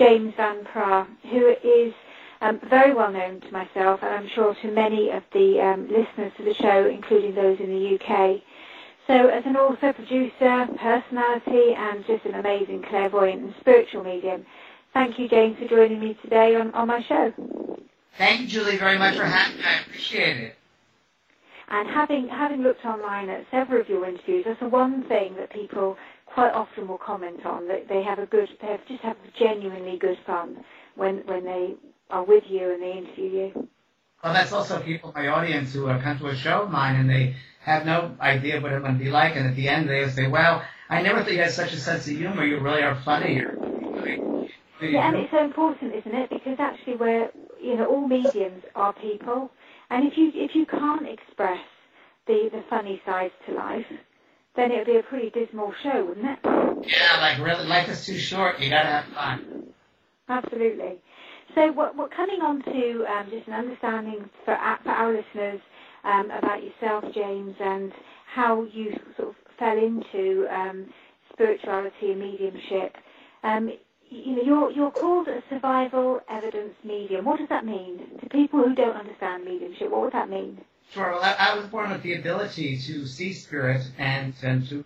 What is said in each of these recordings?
James Van Praagh, who is um, very well known to myself and I'm sure to many of the um, listeners to the show, including those in the UK. So as an author, producer, personality and just an amazing clairvoyant and spiritual medium, thank you James for joining me today on, on my show. Thank you, Julie, very much for having me. I appreciate it. And having having looked online at several of your interviews, that's the one thing that people quite often will comment on that they have a good, they have, just have genuinely good fun when when they are with you and they interview you. Well, that's also people in my audience who come to a show of mine and they have no idea what it would be like, and at the end they say, "Well, I never thought you had such a sense of humor. You really are funny." Yeah, and it's so important, isn't it? Because actually, we're you know all mediums are people, and if you if you can't express the the funny sides to life, then it would be a pretty dismal show, wouldn't it? yeah, like really, life is too short. You gotta have fun. Absolutely. So what, what coming on to um, just an understanding for our, for our listeners um, about yourself, James, and how you sort of fell into um, spirituality and mediumship. Um, you know, you're, you're called a survival evidence medium. What does that mean to people who don't understand mediumship? What would that mean? Sure. Well, I, I was born with the ability to see spirit and, and to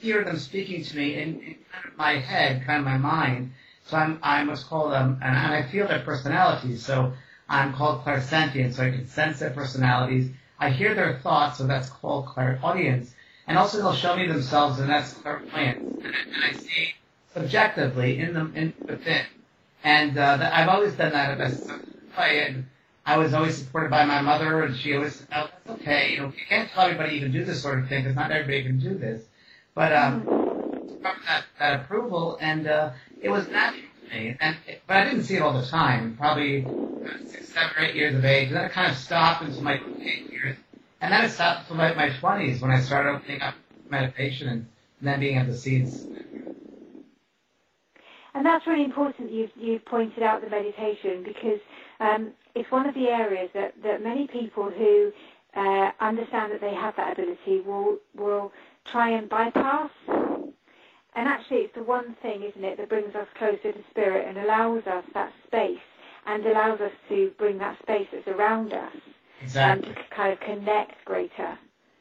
hear them speaking to me in, in kind of my head, kind of my mind. So I'm, I'm um, and, I feel their personalities. So I'm called clairsentient, so I can sense their personalities. I hear their thoughts, so that's called clairaudience. And also they'll show me themselves, and that's clairvoyance. And, I- and I see subjectively in them, in within. And uh, I've always done that best way. I was always supported by my mother, and she always said, "Oh, that's okay. You know, you can't tell everybody you can do this sort of thing because not everybody can do this." But um, that, that approval, and uh, it was natural to me. And but I didn't see it all the time. Probably uh, seven, or eight years of age. And then it kind of stopped until my eight years, and then it stopped until my my twenties when I started opening up meditation and, and then being able to see. It's, And that's really important. You've, you've pointed out the meditation because um, it's one of the areas that, that many people who uh, understand that they have that ability will will try and bypass. And actually, it's the one thing, isn't it, that brings us closer to spirit and allows us that space and allows us to bring that space that's around us exactly. and to kind of connect greater.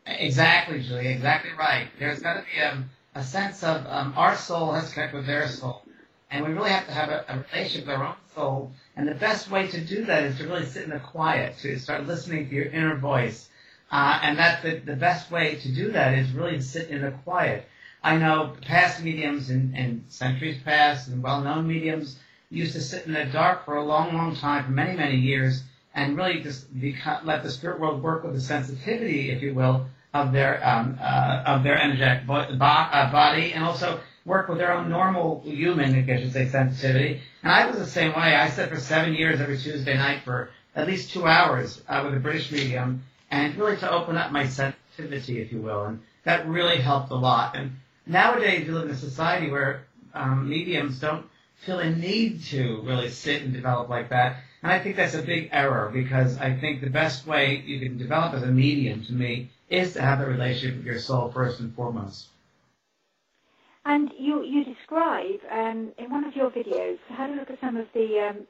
Exactly, Julie. Exactly right. There's got to be um, a sense of um, our soul has to connect with their soul, and we really have to have a, a relationship with our own soul. And the best way to do that is to really sit in the quiet, to start listening to your inner voice. Uh, and that's the, the best way to do that is really to sit in the quiet. I know past mediums and, and centuries past and well-known mediums used to sit in the dark for a long, long time, for many, many years, and really just beca- let the spirit world work with the sensitivity, if you will, of their um, uh, of their energetic bo- bo- uh, body, and also work with their own normal human, I should say, sensitivity. And I was the same way. I sat for seven years every Tuesday night for at least two hours uh, with a British medium, and really to open up my sensitivity, if you will, and that really helped a lot. And nowadays, we live in a society where um, mediums don't feel a need to really sit and develop like that. And I think that's a big error because I think the best way you can develop as a medium to me is to have a relationship with your soul first and foremost. And you, you describe um, in one of your videos, I had a look at some of the um,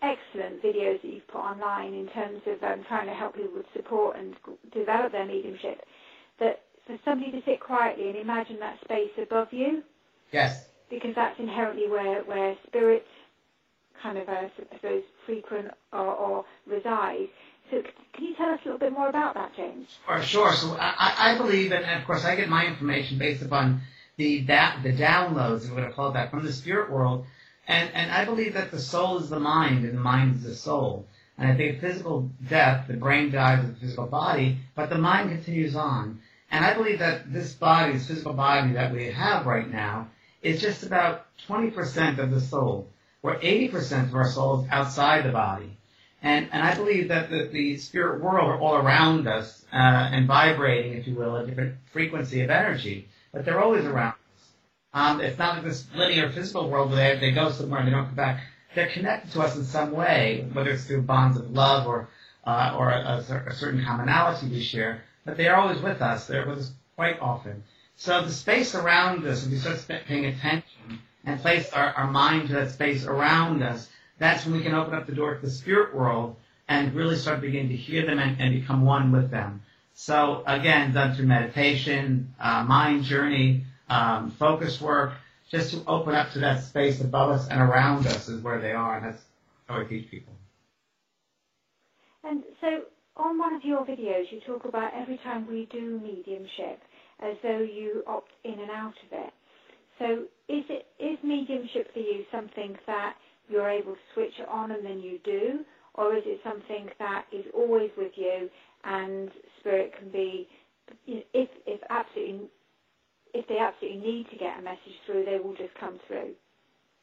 excellent videos that you've put online in terms of um, trying to help people with support and develop their mediumship, that for somebody to sit quietly and imagine that space above you. Yes. Because that's inherently where, where spirits kind of, uh, I suppose, frequent or, or reside. So can you tell us a little bit more about that, James? Sure, sure. So I, I believe, and of course I get my information based upon the da- the downloads, if we're going to call it that, from the spirit world. And, and I believe that the soul is the mind and the mind is the soul. And I think physical death, the brain dies of the physical body, but the mind continues on. And I believe that this body, this physical body that we have right now, is just about 20% of the soul, where 80% of our soul is outside the body. And, and I believe that the, the spirit world are all around us uh, and vibrating, if you will, a different frequency of energy, but they're always around. Um, it's not like this linear physical world where they, they go somewhere and they don't come back. They're connected to us in some way, whether it's through bonds of love or uh, or a, a, a certain commonality we share but they are always with us. They're with us quite often. So the space around us, if we start paying attention and place our, our mind to that space around us, that's when we can open up the door to the spirit world and really start beginning to hear them and, and become one with them. So again, done through meditation, uh, mind journey, um, focus work, just to open up to that space above us and around us is where they are, and that's how I teach people. And so on one of your videos, you talk about every time we do mediumship, as though you opt in and out of it. So is it is mediumship for you something that you're able to switch on and then you do, or is it something that is always with you and spirit can be, if if absolutely if they absolutely need to get a message through, they will just come through.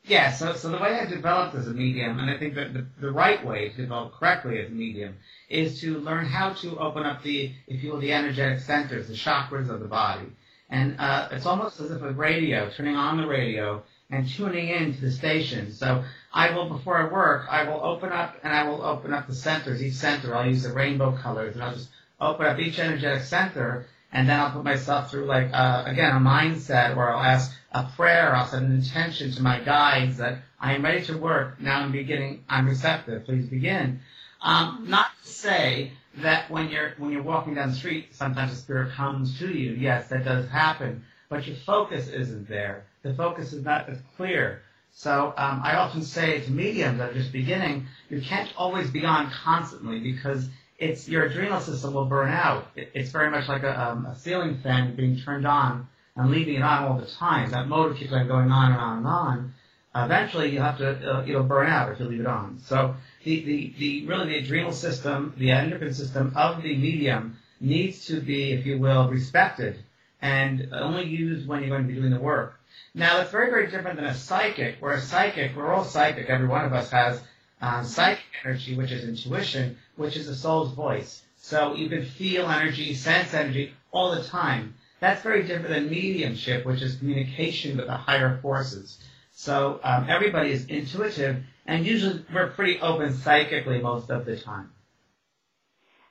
Yeah, so, so the way I developed as a medium, and I think that the, the right way to develop correctly as a medium, is to learn how to open up the, if you will, the energetic centers, the chakras of the body. And uh, it's almost as if a radio, turning on the radio and tuning in to the station. So I will, before I work, I will open up and I will open up the centers, each center. I'll use the rainbow colors and I'll just open up each energetic center and then I'll put myself through like, uh, again, a mindset where I'll ask a prayer, I'll set an intention to my guides that I am ready to work. Now I'm beginning, I'm receptive. Please begin. Um, not to say that when you're when you're walking down the street, sometimes a spirit comes to you. Yes, that does happen, but your focus isn't there. The focus is not as clear. So um, I often say to mediums that are just beginning, you can't always be on constantly because it's your adrenal system will burn out. It, it's very much like a, um, a ceiling fan being turned on and leaving it on all the time. That motor keeps on going on and on and on. Eventually, you have to uh, it'll burn out if you leave it on. So the, the, the really the adrenal system, the endocrine system of the medium needs to be, if you will, respected and only used when you're going to be doing the work. Now, it's very, very different than a psychic, where a psychic, we're all psychic, every one of us has um, psychic energy, which is intuition, which is the soul's voice. So you can feel energy, sense energy all the time. That's very different than mediumship, which is communication with the higher forces. So um, everybody is intuitive, and usually we're pretty open psychically most of the time.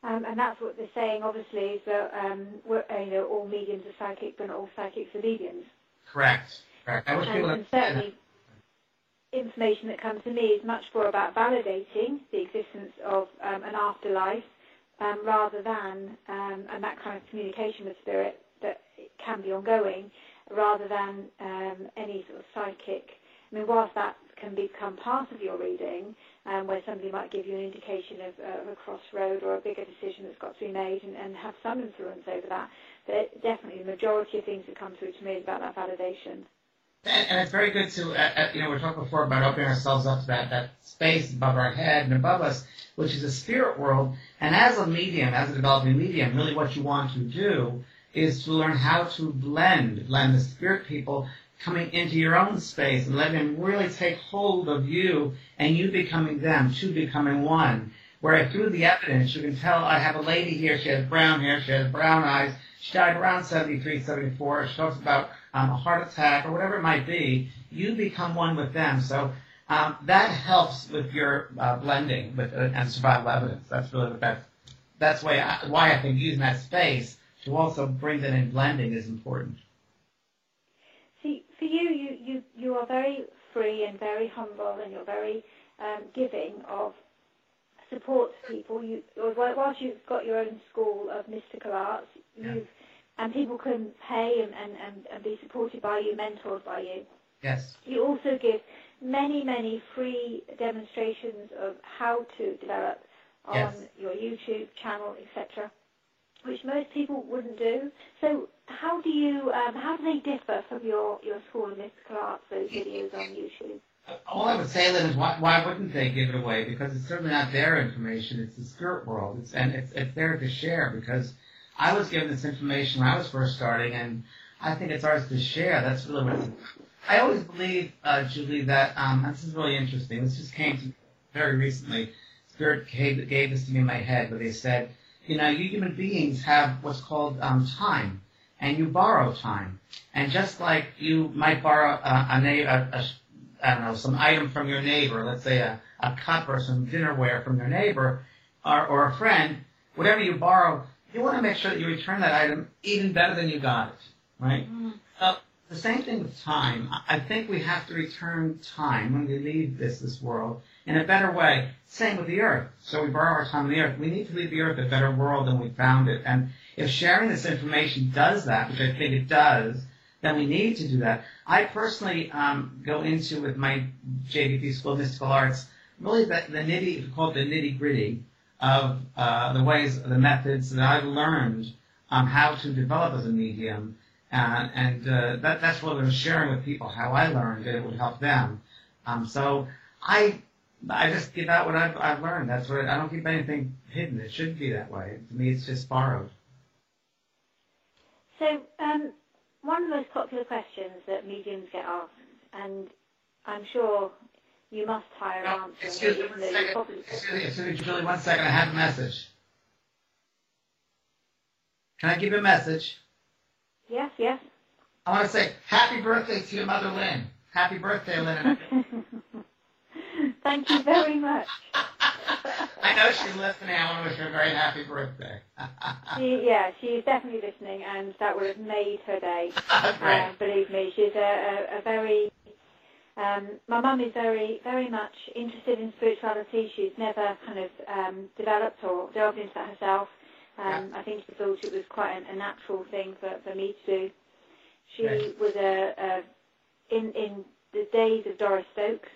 Um, and that's what they're saying, obviously, is that um, we're, you know, all mediums are psychic, but not all psychics are mediums. Correct. Correct. I wish and, people and certainly, information that comes to me is much more about validating the existence of um, an afterlife um, rather than, um, and that kind of communication with spirit that can be ongoing, rather than um, any sort of psychic. I mean, whilst that can become part of your reading, um, where somebody might give you an indication of, uh, of, a crossroad or a bigger decision that's got to be made and, and have some influence over that, but definitely the majority of things that come through to me is about that validation. And, and, it's very good to, uh, uh, you know, we talked before about opening ourselves up to that, that space above our head and above us, which is a spirit world. And as a medium, as a developing medium, really what you want to do is to learn how to blend, blend the spirit people coming into your own space and letting them really take hold of you and you becoming them, two becoming one. Where through the evidence you can tell I have a lady here, she has brown hair, she has brown eyes, she died around 73, 74, she talks about um, a heart attack or whatever it might be, you become one with them. So um, that helps with your uh, blending with uh, and survival evidence. That's really the best. That's why I, why I think using that space to also bring that in blending is important. See, for you, you, you, you are very free and very humble, and you're very um, giving of support to people. You, whilst you've got your own school of mystical arts, Yeah. you've and people can pay and, and, and, and be supported by you, mentored by you. Yes. You also give many, many free demonstrations of how to develop on Yes. your YouTube channel, etc., which most people wouldn't do. So, how do you, um, how do they differ from your, your School of Mystical Arts, those videos on YouTube? All I would say, Lynn, is why, why wouldn't they give it away? Because it's certainly not their information. It's the spirit world. It's, and it's, it's there to share because I was given this information when I was first starting, and I think it's ours to share. That's really what. I always believe, uh, Julie, that um, this is really interesting. This just came to very recently. Spirit gave, gave this to me in my head, where they said, you know, you human beings have what's called um, time, and you borrow time. And just like you might borrow a, a, a, a I don't know, some item from your neighbor, let's say a, a cup or some dinnerware from your neighbor or, or a friend, whatever you borrow, you want to make sure that you return that item even better than you got it, right? So the same thing with time. I- think we have to return time when we leave this this world in a better way. Same with the earth. So we borrow our time on the earth. We need to leave the earth a better world than we found it. And if sharing this information does that, which I think it does, then we need to do that. I personally um, go into with my JVP School of Mystical Arts really the, the nitty, we call it the nitty gritty of uh, the ways, the methods that I've learned um, how to develop as a medium, and uh, that, that's what I'm sharing with people how I learned it would help them. Um, so I I just give out what I've, I've learned. That's what I don't keep anything hidden. It shouldn't be that way. To me, it's just borrowed. So, um, one of the most popular questions that mediums get asked, and I'm sure you must tire of answering Excuse me one second. probably... Excuse me, excuse me, Julie, one second. I have a message. Can I give you a message? Yes, yes. I want to say happy birthday to your mother, Lynn. Happy birthday, Lynn. Thank you very much. I know she's listening. I want to wish her a very happy birthday. She, yeah, she's definitely listening, and that would have made her day. Uh, believe me, she's a, a, a very. Um, my mum is very, very much interested in spirituality. She's never kind of um, developed or delved into that herself. Um, I think she thought it was quite an, a natural thing for, for me to do. She was a, a in in the days of Doris Stokes.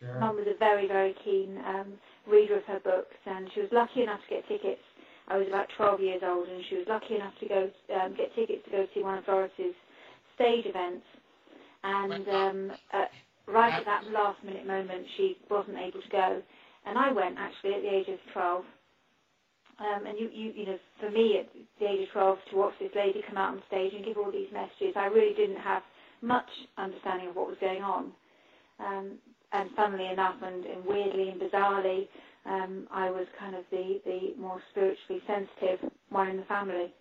Sure. Mum was a very, very keen um, reader of her books, and she was lucky enough to get tickets. I was about 12 years old, and she was lucky enough to go um, get tickets to go see one of Doris's stage events. And um, uh, right at that last minute moment, she wasn't able to go, and I went actually at the age of 12. Um, and you, you, you know, for me at the age of 12 to watch this lady come out on stage and give all these messages, I really didn't have much understanding of what was going on. Um, and funnily enough, and, and weirdly and bizarrely, um, I was kind of the, the more spiritually sensitive one in the family.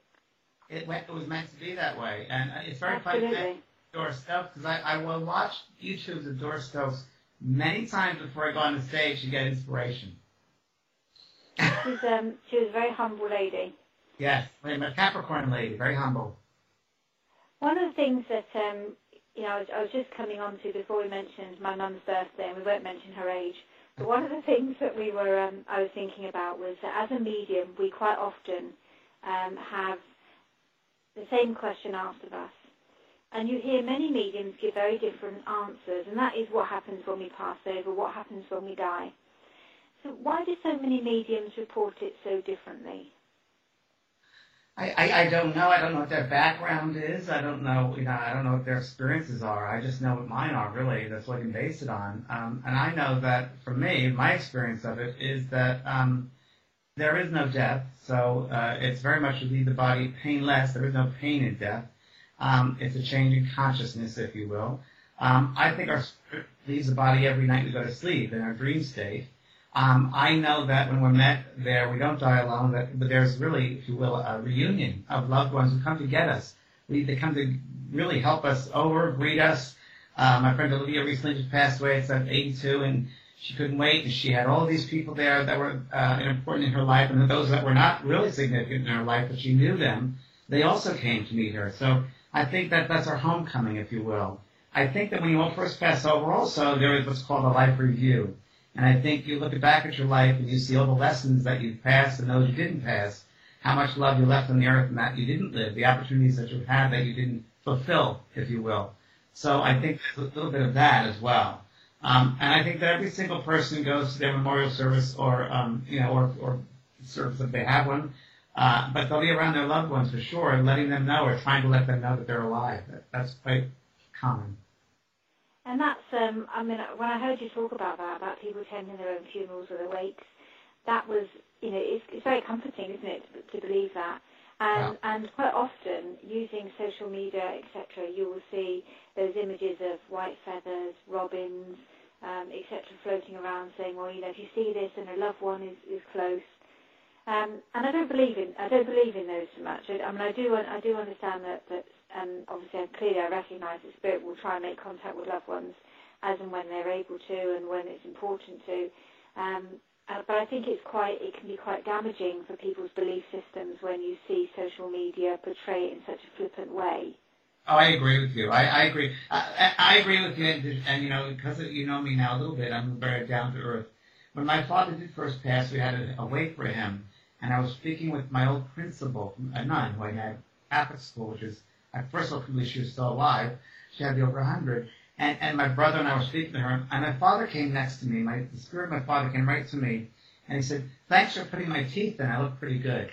It, went, it was meant to be that way. And uh, it's very funny. Absolutely. Stokes because I, I will watch YouTubes of Doris Stokes many times before I go on the stage to get inspiration. She was, um, she was a very humble lady. Yes, a Capricorn lady, very humble. One of the things that um, you know I was, I was just coming on to before we mentioned my mum's birthday, and we won't mention her age. But one of the things that we were um, I was thinking about was that as a medium, we quite often um, have the same question asked of us. And you hear many mediums give very different answers, and that is what happens when we pass over, what happens when we die. So why do so many mediums report it so differently? I, I, I don't know. I don't know what their background is. I don't know. You know. I don't know what their experiences are. I just know what mine are. Really, that's what I can base it on. Um, and I know that for me, my experience of it is that um, there is no death. So uh, it's very much to leave the body painless. There is no pain in death. Um, it's a change in consciousness, if you will. Um, I think our spirit leaves the body every night we go to sleep in our dream state. Um, I know that when we're met there, we don't die alone, that, but there's really, if you will, a reunion of loved ones who come to get us. We, they come to really help us over, greet us. Uh, my friend Olivia recently just passed away. At 82, and she couldn't wait, and she had all these people there that were uh, important in her life, and those that were not really significant in her life, but she knew them. they also came to meet her. So I think that that's our homecoming, if you will. I think that when you all first pass over, also there is what's called a life review, and I think you look back at your life and you see all the lessons that you've passed and those you didn't pass, how much love you left on the earth and that you didn't live, the opportunities that you had that you didn't fulfill, if you will. So I think there's a little bit of that as well. Um, and I think that every single person goes to their memorial service or, um, you know, or, or service if they have one. Uh, but they'll be around their loved ones for sure and letting them know or trying to let them know that they're alive. That, that's quite common. And that's, um, I mean, when I heard you talk about that, about people attending their own funerals or their wakes, that was, you know, it's, it's very comforting, isn't it, to, to believe that. And, yeah. and quite often, using social media, etc., you will see those images of white feathers, robins, um, etc., floating around, saying, well, you know, if you see this and a loved one is, is close. Um, and I don't believe in I don't believe in those so much. I, I mean, I do I do understand that that and obviously and clearly I recognise that spirit will try and make contact with loved ones as and when they're able to and when it's important to. Um, uh, but I think it's quite, it can be quite damaging for people's belief systems when you see social media portray it in such a flippant way. Oh, I agree with you. I, I agree. I, I, agree with you, and, and you know, because you know me now a little bit, I'm very down to earth. When my father did first pass, we had a, a wake for him, and I was speaking with my old principal, a nun who I had Catholic school, which is, I first believe she was still alive. She had to be over 100. And, and my brother and I were speaking to her, and my father came next to me. My, the spirit of my father came right to me, and he said, thanks for putting my teeth in. I look pretty good.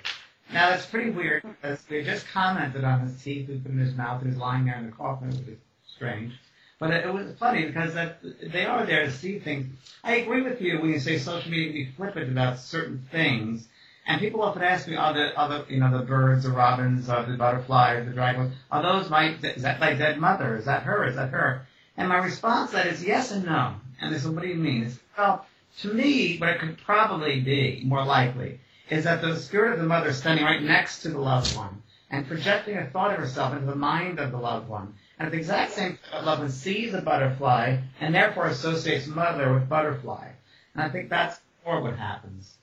Now, that's pretty weird, because we just commented on his teeth, we put in his mouth, and he's lying there in the coffin, which is strange. But it, it was funny, because that, they are there to see things. I agree with you when you say social media can be flippant about certain things, and people often ask me, are the other, you know, the birds, the robins, uh, the butterflies, the dragons, are those my, is that my dead mother? Is that her? Is that her? And my response to that is yes and no. And they said, what do you mean? It's, well, to me, what it could probably be, more likely, is that the spirit of the mother is standing right next to the loved one and projecting a thought of herself into the mind of the loved one. And at the exact same time, loved one sees a butterfly and therefore associates mother with butterfly. And I think that's more what happens.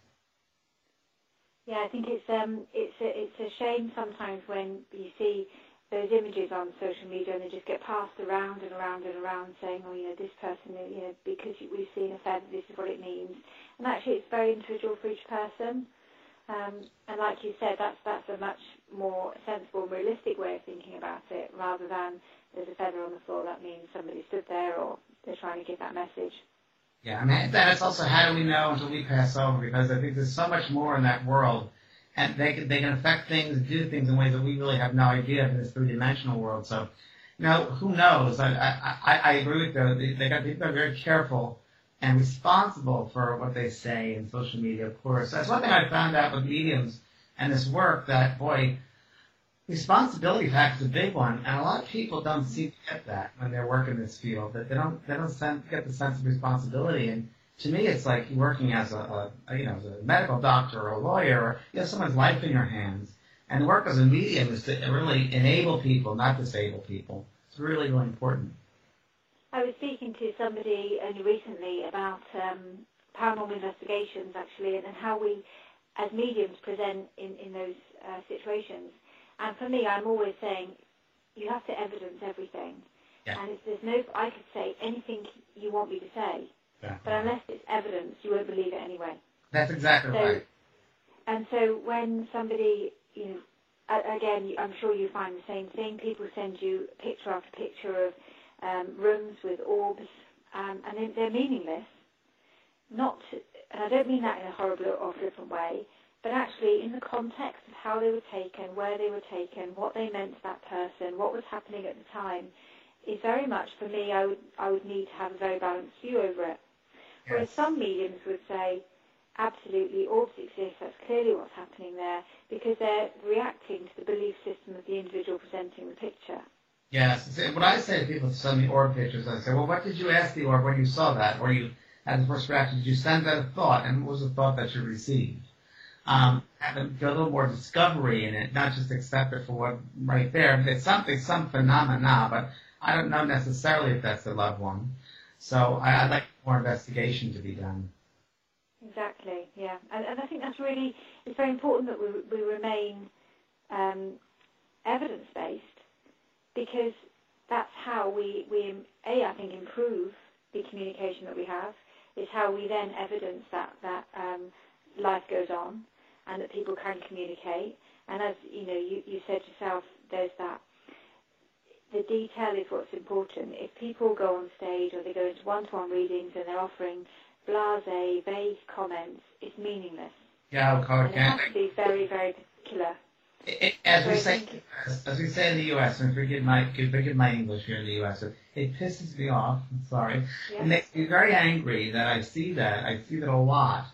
Yeah, I think it's um it's a, it's a shame sometimes when you see those images on social media and they just get passed around and around and around saying, oh, you know, this person, you know, because we've seen a feather, this is what it means. And actually, it's very individual for each person. Um, and like you said, that's that's a much more sensible, realistic way of thinking about it, rather than there's a feather on the floor. That means somebody stood there, or they're trying to give that message. Yeah, I mean, that's also how do we know until we pass over? Because I think there's so much more in that world, and they can, they can affect things, do things in ways that we really have no idea in this three-dimensional world. So, you know, who knows? I I, I, agree with you. They, they got people are very careful and responsible for what they say in social media. Of course, that's one thing I found out with mediums and this work that boy responsibility factor is a big one, and a lot of people don't seem to get that when they're working in this field. That they don't they don't get the sense of responsibility. And to me, it's like working as a, a you know as a medical doctor or a lawyer, or you have someone's life in your hands. And work as a medium is to really enable people, not disable people. It's really really important. I was speaking to somebody only recently about um, paranormal investigations, actually, and, and how we, as mediums, present in in those uh, situations and for me, I'm always saying you have to evidence everything. Yeah. And if there's no, I could say anything you want me to say, yeah. but unless it's evidence, you won't believe it anyway. That's exactly so, right. And so when somebody, you know, again, I'm sure you find the same thing. People send you picture after picture of um, rooms with orbs, um, and they're meaningless. Not, and I don't mean that in a horrible or flippant way but actually in the context of how they were taken, where they were taken, what they meant to that person, what was happening at the time, is very much for me. I would I would need to have a very balanced view over it. Yes. Whereas some mediums would say, absolutely, orbs exist. That's clearly what's happening there because they're reacting to the belief system of the individual presenting the picture. Yes. When I say to people to send me orb pictures, I say, well, what did you ask the orb when you saw that, or you had the first reaction? Did you send that a thought, and what was the thought that you received? Um, have a, a little more discovery in it, not just accept it for what right there. But It's something, some phenomena, but I don't know necessarily if that's the loved one. So I, I'd like more investigation to be done. Exactly, yeah, and, and I think that's really it's very important that we we remain um, evidence based because that's how we, we A, I think, improve the communication that we have. It's how we then evidence that, that um, life goes on and that people can communicate. And as you know, you, you said yourself, there's that. The detail is what's important. If people go on stage or they go into one-to-one readings and they're offering blasé, vague comments, it's meaningless. Yeah, I'll call And it has to be very, very particular. It, it, as we say, as, as we say in the U.S., and forgive my forgive my English here in the U.S., it, it pisses me off. I'm sorry. Yeah. It makes me very angry that I see that. I see that a lot.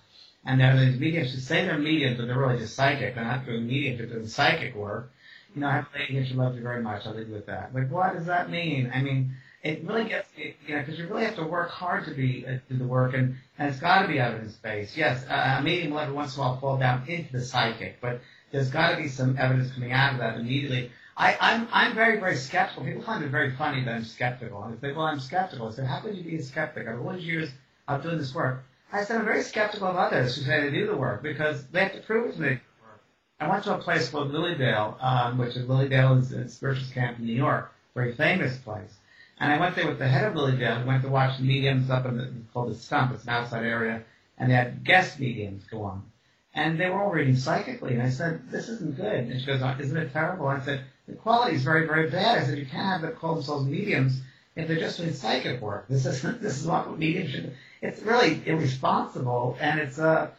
And there these mediums who say they're mediums, but they're really just psychic. They're not doing medium, they're doing psychic work. You know, I have a lady here, she loves you very much. Leave you with that. Like, what does that mean? I mean, it really gets, it, you know, because you really have to work hard to be, uh, do the work, and, and it's got to be evidence-based. Yes, uh, a medium will every once in a while fall down into the psychic, but there's got to be some evidence coming out of that immediately. I, I'm, I'm very, very skeptical. People find it very funny that I'm skeptical. And they say, well, I'm skeptical. I said, how could you be a skeptic? I've all these years of doing this work. I said, I'm very skeptical of others who say they do the work because they have to prove to me. I went to a place called Lily Dale, um, which is Lily Dale is a spiritualist camp in New York, very famous place. And I went there with the head of Lily Dale. We went to watch mediums up in the, called the Stump. It's an outside area. And they had guest mediums go on. And they were all reading psychically. And I said, this isn't good. And she goes, isn't it terrible? I said, the quality is very, very bad. I said, you can't have them call themselves mediums if they're just doing psychic work. This is this is what mediums should. It's really irresponsible, and it's uh,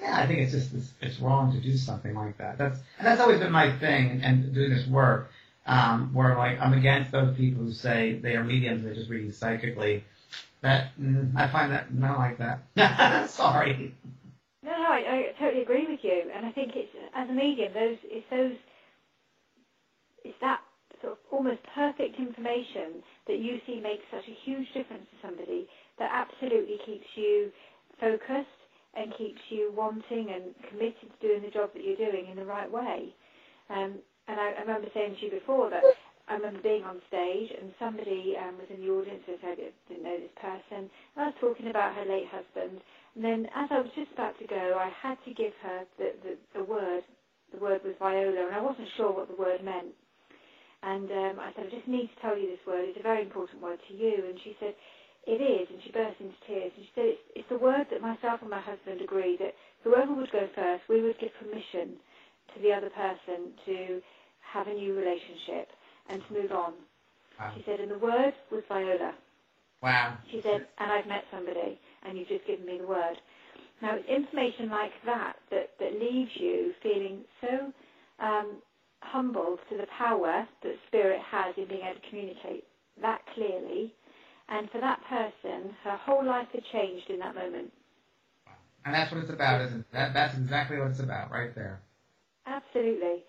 yeah, I think it's just it's, it's wrong to do something like that. That's and that's always been my thing, and, doing this work, um, where like I'm against those people who say they are mediums, they're just reading psychically. That mm, I find that not like that. Sorry. No, no, I, I totally agree with you, and I think it's as a medium, those it's those it's that sort of almost perfect information that you see makes such a huge difference to somebody that absolutely keeps you focused and keeps you wanting and committed to doing the job that you're doing in the right way. Um, and I, I remember saying to you before that I remember being on stage and somebody um, was in the audience who said I didn't know this person. I was talking about her late husband, and then as I was just about to go, I had to give her the, the, the word. The word was viola, and I wasn't sure what the word meant. And um, I said, I just need to tell you this word. It's a very important word to you. And she said, it is. And she burst into tears. And she said, it's, it's the word that myself and my husband agree that whoever would go first, we would give permission to the other person to have a new relationship and to move on. Wow. She said, and the word was viola. Wow. She said, and I've met somebody, and you've just given me the word. Now, it's information like that that, that leaves you feeling so um, humbled to the power that spirit has in being able to communicate that clearly. And for that person, her whole life had changed in that moment. And that's what it's about, isn't it? That, that's exactly what it's about, right there. Absolutely.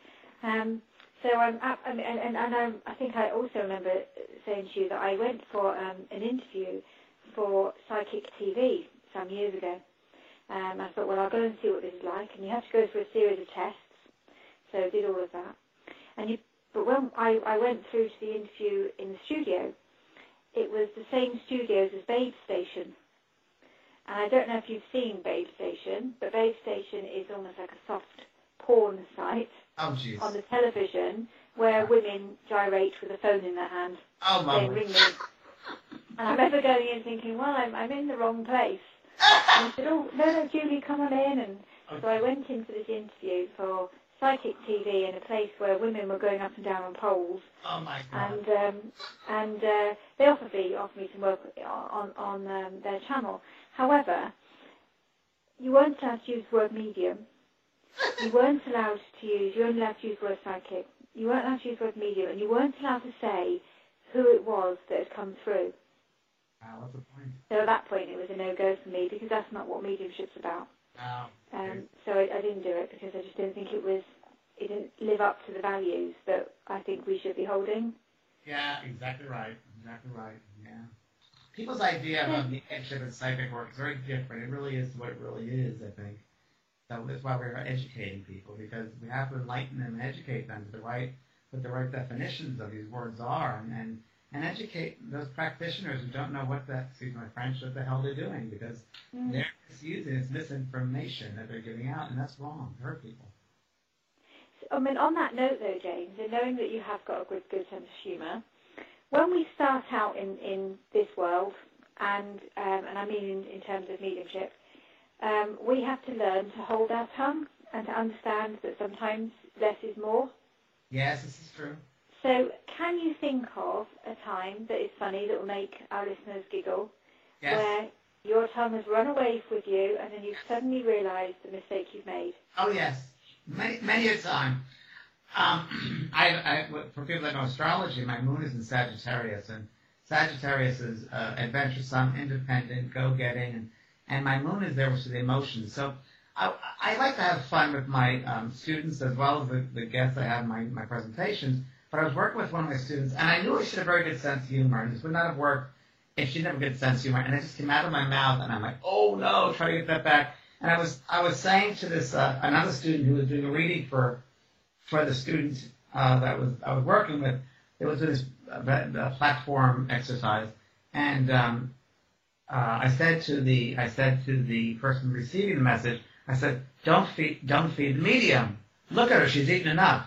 Um, so I'm, I mean, and, and, I'm, I think I also remember saying to you that I went for um, an interview for Psychic TV some years ago. Um, I thought, well, I'll go and see what this is like, and you have to go through a series of tests. So I did all of that. And you, but when I, I went through to the interview in the studio, it was the same studios as Babe Station. And I don't know if you've seen Babe Station, but Babe Station is almost like a soft porn site Oh, on the television where women gyrate with a phone in their hand Oh, mama. ring me. And I remember going in thinking, well, I'm, I'm in the wrong place. And I said, oh, no, no, Julie, come on in. And so I went into this interview for Psychic TV in a place where women were going up and down on poles. Oh, my God. And um, and uh, they offered me, offered me some work on, on um, their channel. However, you weren't allowed to use the word medium. You weren't allowed to use, you weren't allowed to use the word psychic. You weren't allowed to use the word medium. And you weren't allowed to say who it was that had come through. Wow, what's the point? So at that point, it was a no-go for me because that's not what mediumship's about. Wow. Um, so I, I didn't do it because I just didn't think it was, it didn't live up to the values that I think we should be holding. Yeah, exactly right. Exactly right. Yeah. People's idea of mediumship and psychic work is very different. It really is what it really is, I think. So that's why we're educating people because we have to enlighten them and educate them to the right, what the right definitions of these words are, and and, and educate those practitioners who don't know what the excuse my French what the hell they're doing because they're misusing it's misinformation that they're giving out, and that's wrong. Hurt people. I mean, on that note, though, James, and knowing that you have got a good, good sense of humour, when we start out in, in this world, and um, and I mean in, in terms of mediumship, um, we have to learn to hold our tongue and to understand that sometimes less is more. Yes, this is true. So, can you think of a time that is funny that will make our listeners giggle, Yes. where your tongue has run away with you, and then you've suddenly realised the mistake you've made? Oh yes, many many a time. Um, I, I, for people that know astrology, my moon is in Sagittarius, and Sagittarius is uh, adventuresome, independent, go-getting, and, and my moon is there, is the emotions. So I, I like to have fun with my um, students as well as the, the guests I have in my, my presentations. But I was working with one of my students, and I knew she had a very good sense of humor, and this would not have worked if she didn't have a good sense of humor. And it just came out of my mouth, and I'm like, oh no, try to get that back. And I was I was saying to this uh, another student who was doing a reading for for the student uh, that was I was working with. It was this uh, platform exercise, and um, uh, I said to the I said to the person receiving the message, I said, don't feed don't feed the medium. Look at her, she's eaten enough.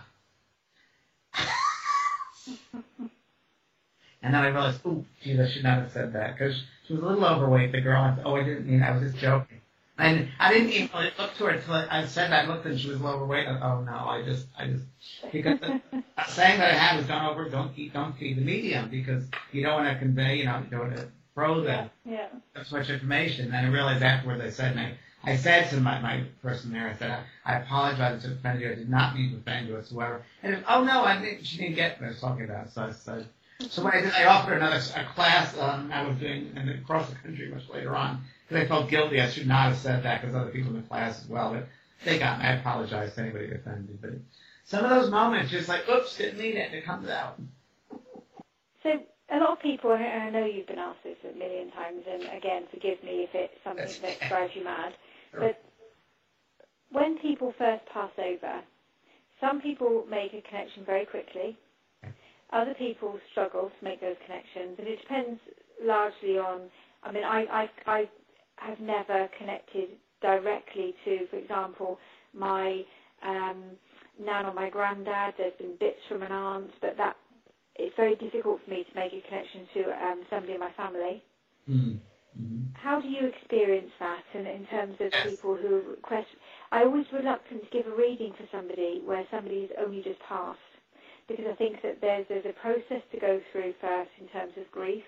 And then I realized, ooh, geez, I should not have said that because she was a little overweight. The girl, I said, oh, I didn't mean, I was just joking. And I didn't even really look to her until I said that. I looked and she was a little overweight. I, oh no, I just, I just, because the saying that I had was don't over, don't eat, don't feed the medium because you don't want to convey, you know, you don't want to throw that Yeah. that's much information. And I realized afterwards I said, and I, I said to my, my person there, I said, I, I apologize to offend you. I did not mean to offend you whatsoever. And it, oh no, I didn't, she didn't get what I was talking about. So I said, so when I did, I offered another a class um, I was doing in across the country much later on because I felt guilty. I should not have said that because other people in the class as well. But they got me. I apologize to anybody who offended. But some of those moments, just like, oops, didn't mean it, and it comes out. So a lot of people, and I know you've been asked this a million times, and again, forgive me if it's something That's- that drives you mad, Sure. but when people first pass over, some people make a connection very quickly. Other people struggle to make those connections, and it depends largely on. I mean, I I, I have never connected directly to, for example, my um, nan or my granddad. There's been bits from an aunt, but that it's very difficult for me to make a connection to um, somebody in my family. Mm-hmm. Mm-hmm. How do you experience that in, in terms of Yes. people who request? I always reluctant to give a reading for somebody where somebody's only just passed because I think that there's there's a process to go through first in terms of grief.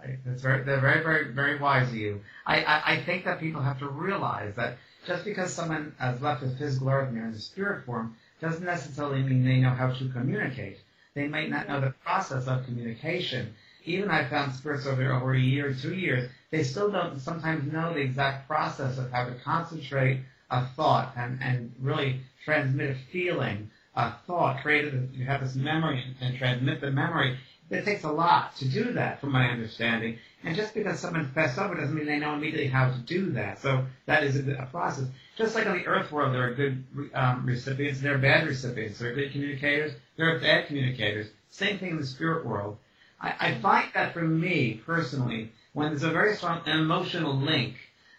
Right. That's very, they're very, very, very wise of you. I, I, I think that people have to realize that just because someone has left this physical earth and they're in the spirit form doesn't necessarily mean they know how to communicate. They might not know the process of communication. Even I found spirits over over a year, two years, they still don't sometimes know the exact process of how to concentrate a thought and, and really transmit a feeling, a thought, create a, you have this memory and transmit the memory. It takes a lot to do that, from my understanding. And just because someone passed over doesn't mean they know immediately how to do that. So that is a, a process. Just like on the earth world, there are good um, recipients, there are bad recipients. There are good communicators, there are bad communicators. Same thing in the spirit world. I, I find that for me, personally, when there's a very strong emotional link,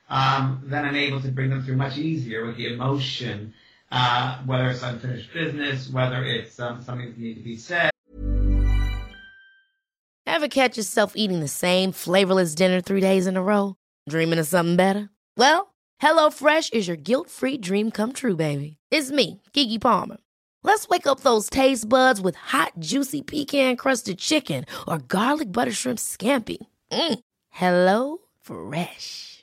um, then I'm able to bring them through much easier with the emotion, uh, whether it's unfinished business, whether it's um, something that needs to be said. Ever catch yourself eating the same flavorless dinner three days in a row? Dreaming of something better? Well, HelloFresh is your guilt-free dream come true, baby. It's me, Keke Palmer. Let's wake up those taste buds with hot, juicy pecan-crusted chicken or garlic butter shrimp scampi. Mm. Hello Fresh.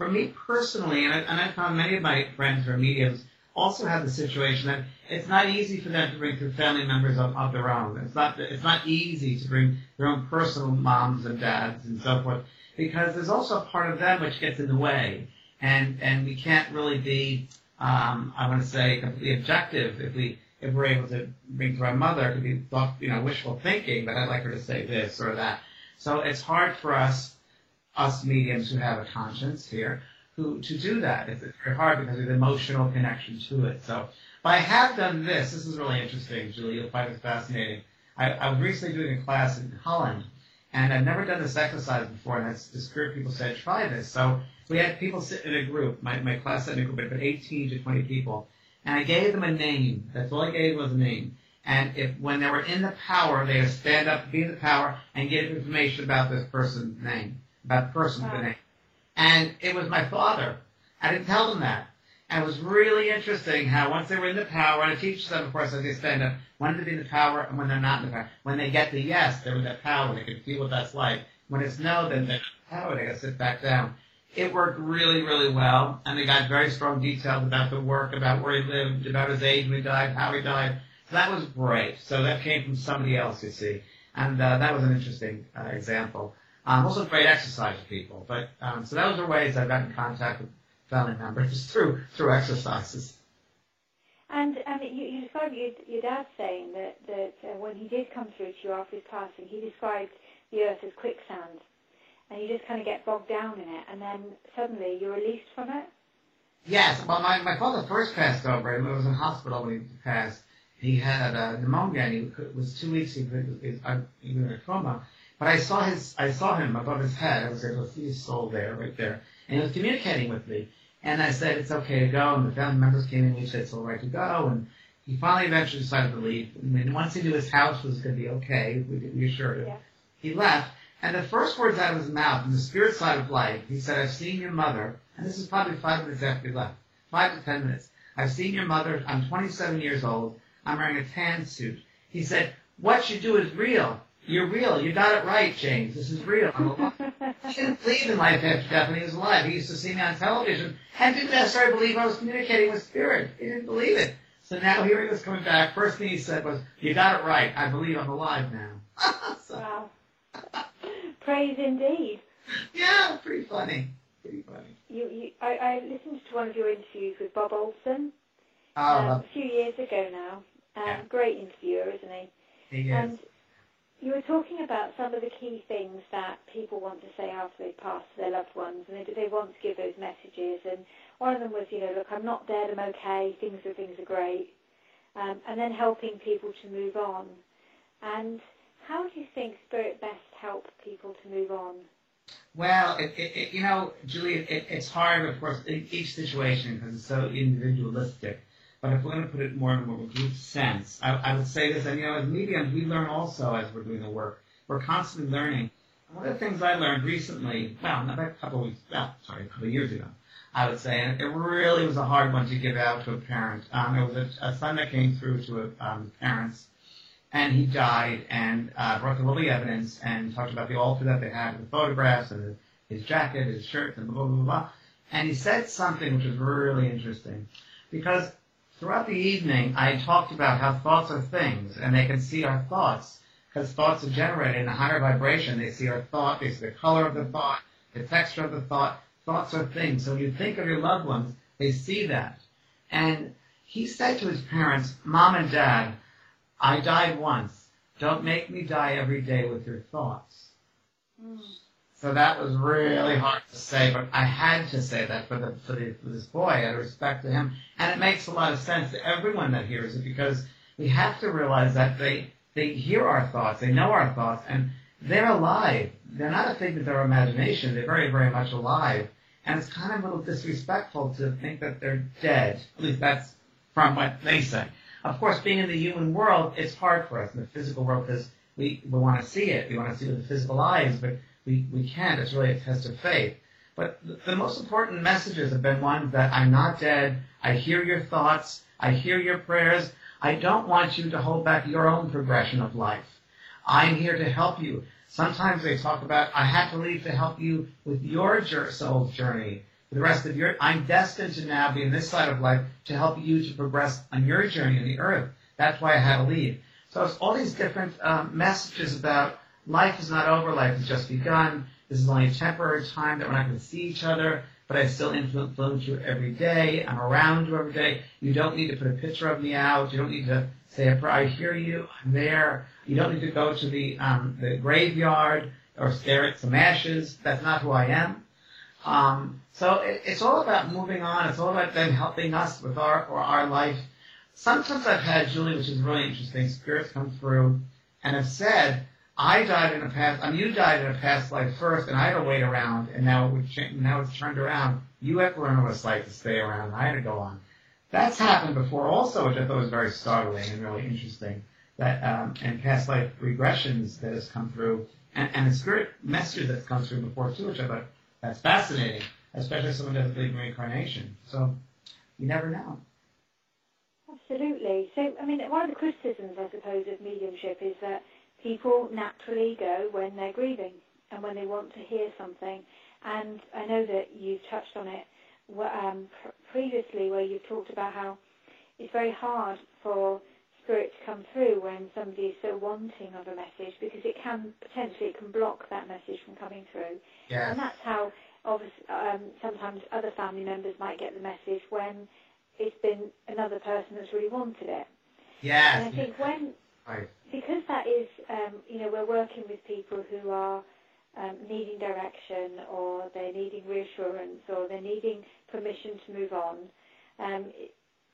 for me personally, and I, and I found many of my friends who are mediums also have the situation that it's not easy for them to bring through family members of, of their own. It's not it's not easy to bring their own personal moms and dads and so forth because there's also a part of them which gets in the way, and and we can't really be um, I want to say completely objective if we if we're able to bring through our mother. It could be you know wishful thinking, but I'd like her to say this or that. So it's hard for us us mediums who have a conscience here who to do that. It's very hard because there's emotional connection to it. So, but I have done this. This is really interesting, Julie. You'll find it fascinating. I, I was recently doing a class in Holland, and I've never done this exercise before, and that's the spirit people said, try this. So we had people sit in a group. My, my class sat in a group of about 18 to 20 people, and I gave them a name. That's all I gave was a name. And if when they were in the power, they would stand up, be in the power, and give information about this person's name about the person wow. name. And it was my father. I didn't tell them that. And it was really interesting how once they were in the power, and I teach them, of course, as they stand up, when to be in the power and when they're not in the power. When they get the yes, they're in that power. They can feel what that's like. When it's no, then they're in the power. They got to sit back down. It worked really, really well, and they got very strong details about the work, about where he lived, about his age when he died, how he died. So that was great. So that came from somebody else, you see, and uh, that was an interesting uh, example. Um, also great exercise for people. But um, so those are ways I've got in contact with family members through through exercises. And um, you, you described your, your dad saying that that uh, when he did come through to you after his passing, he described the earth as quicksand, and you just kind of get bogged down in it, and then suddenly you're released from it. Yes. Well, my my father first passed over. He was in hospital when he passed. He had uh, pneumonia. And he was two weeks. He was, he was in a coma but I saw his, I saw him above his head. I was able to see his soul there, right there, and he was communicating with me. And I said, it's okay to go. And the family members came in. We said it's all right to go. And he finally eventually decided to leave. Mean, once he knew his house was going to be okay, we, we assured him. Yeah. He left. And the first words out of his mouth, in the spirit side of life, he said, I've seen your mother. And this is probably five minutes after he left. Five to ten minutes. I've seen your mother. I'm 27 years old. I'm wearing a tan suit. He said, what you do is real. You're real. You got it right, James. This is real. he didn't believe in life after death when he was alive. He used to see me on television and didn't necessarily believe I was communicating with spirit. He didn't believe it. So now here he was coming back. First thing he said was, "You got it right. I believe I'm alive now." so. Wow. Praise indeed. Yeah, pretty funny. Pretty funny. You, you, I, I listened to one of your interviews with Bob Olson um, a few years ago now. Um, yeah. Great interviewer, isn't he? He is. And you were talking about some of the key things that people want to say after they pass to their loved ones, and they, they want to give those messages. And one of them was, you know, look, I'm not dead, I'm okay, things are things are great, um, and then helping people to move on. And how do you think spirit best help people to move on? Well, it, it, it, you know, Julie, it's hard, of course, in each situation because it's so individualistic. But if we're going to put it more in a more group sense, I, I would say this, and you know, as mediums, we learn also as we're doing the work. We're constantly learning. And One of the things I learned recently, well, not a couple of weeks, well, sorry, a couple of years ago, I would say, and it really was a hard one to give out to a parent. Um, it was a, a son that came through to a, um, parents, and he died, and uh, brought the lovely evidence, and talked about the altar that they had, the photographs, and his jacket, his shirt, and blah, blah, blah, blah. And he said something which was really interesting, because throughout the evening, I talked about how thoughts are things, and they can see our thoughts, because thoughts are generated in a higher vibration. They see our thought, they see the color of the thought, the texture of the thought, Thoughts are things. So when you think of your loved ones, they see that. And he said to his parents, Mom and Dad, I died once. Don't make me die every day with your thoughts. Mm. So that was really hard to say, but I had to say that for, the, for, the, for this boy out of respect to him. And it makes a lot of sense to everyone that hears it because we have to realize that they, they hear our thoughts, they know our thoughts, and they're alive. They're not a figment of our imagination. They're very, very much alive. And it's kind of a little disrespectful to think that they're dead. At least that's from what they say. Of course, being in the human world, it's hard for us in the physical world because we, we want to see it. We want to see it with the physical eyes, but we, we can't. It's really a test of faith. But the, the most important messages have been ones that I'm not dead. I hear your thoughts. I hear your prayers. I don't want you to hold back your own progression of life. I'm here to help you. Sometimes they talk about, I had to leave to help you with your soul's journey. For the rest of your, I'm destined to now be in this side of life to help you to progress on your journey in the earth. That's why I had to leave. So it's all these different um, messages about life is not over, life has just begun. This is only a temporary time that we're not going to see each other, but I still influence you every day. I'm around you every day. You don't need to put a picture of me out. You don't need to say a prayer. I hear you. I'm there. You don't need to go to the um, the graveyard or stare at some ashes. That's not who I am. Um, so it, it's all about moving on. It's all about them helping us with our or our life. Sometimes I've had Julie, which is really interesting. Spirits come through and have said, "I died in a past. I mean, you died in a past life first, and I had to wait around, and now it now it's turned around. You what like to stay around. and I had to go on." That's happened before, also, which I thought was very startling and really interesting that um, and past life regressions that has come through, and, and the spirit messages that's come through before too, which I thought that's fascinating, especially someone doesn't believe in reincarnation. So you never know. Absolutely. So, I mean, one of the criticisms, I suppose, of mediumship is that people naturally go when they're grieving and when they want to hear something. And I know that you've touched on it um, previously, where you've talked about how it's very hard for spirit to come through when somebody is so wanting of a message because it can potentially it can block that message from coming through. Yes. And that's how obviously um, sometimes other family members might get the message when it's been another person that's really wanted it. Yes. And I think when right. because that is um, you know we're working with people who are um, needing direction or they're needing reassurance or they're needing permission to move on. Um,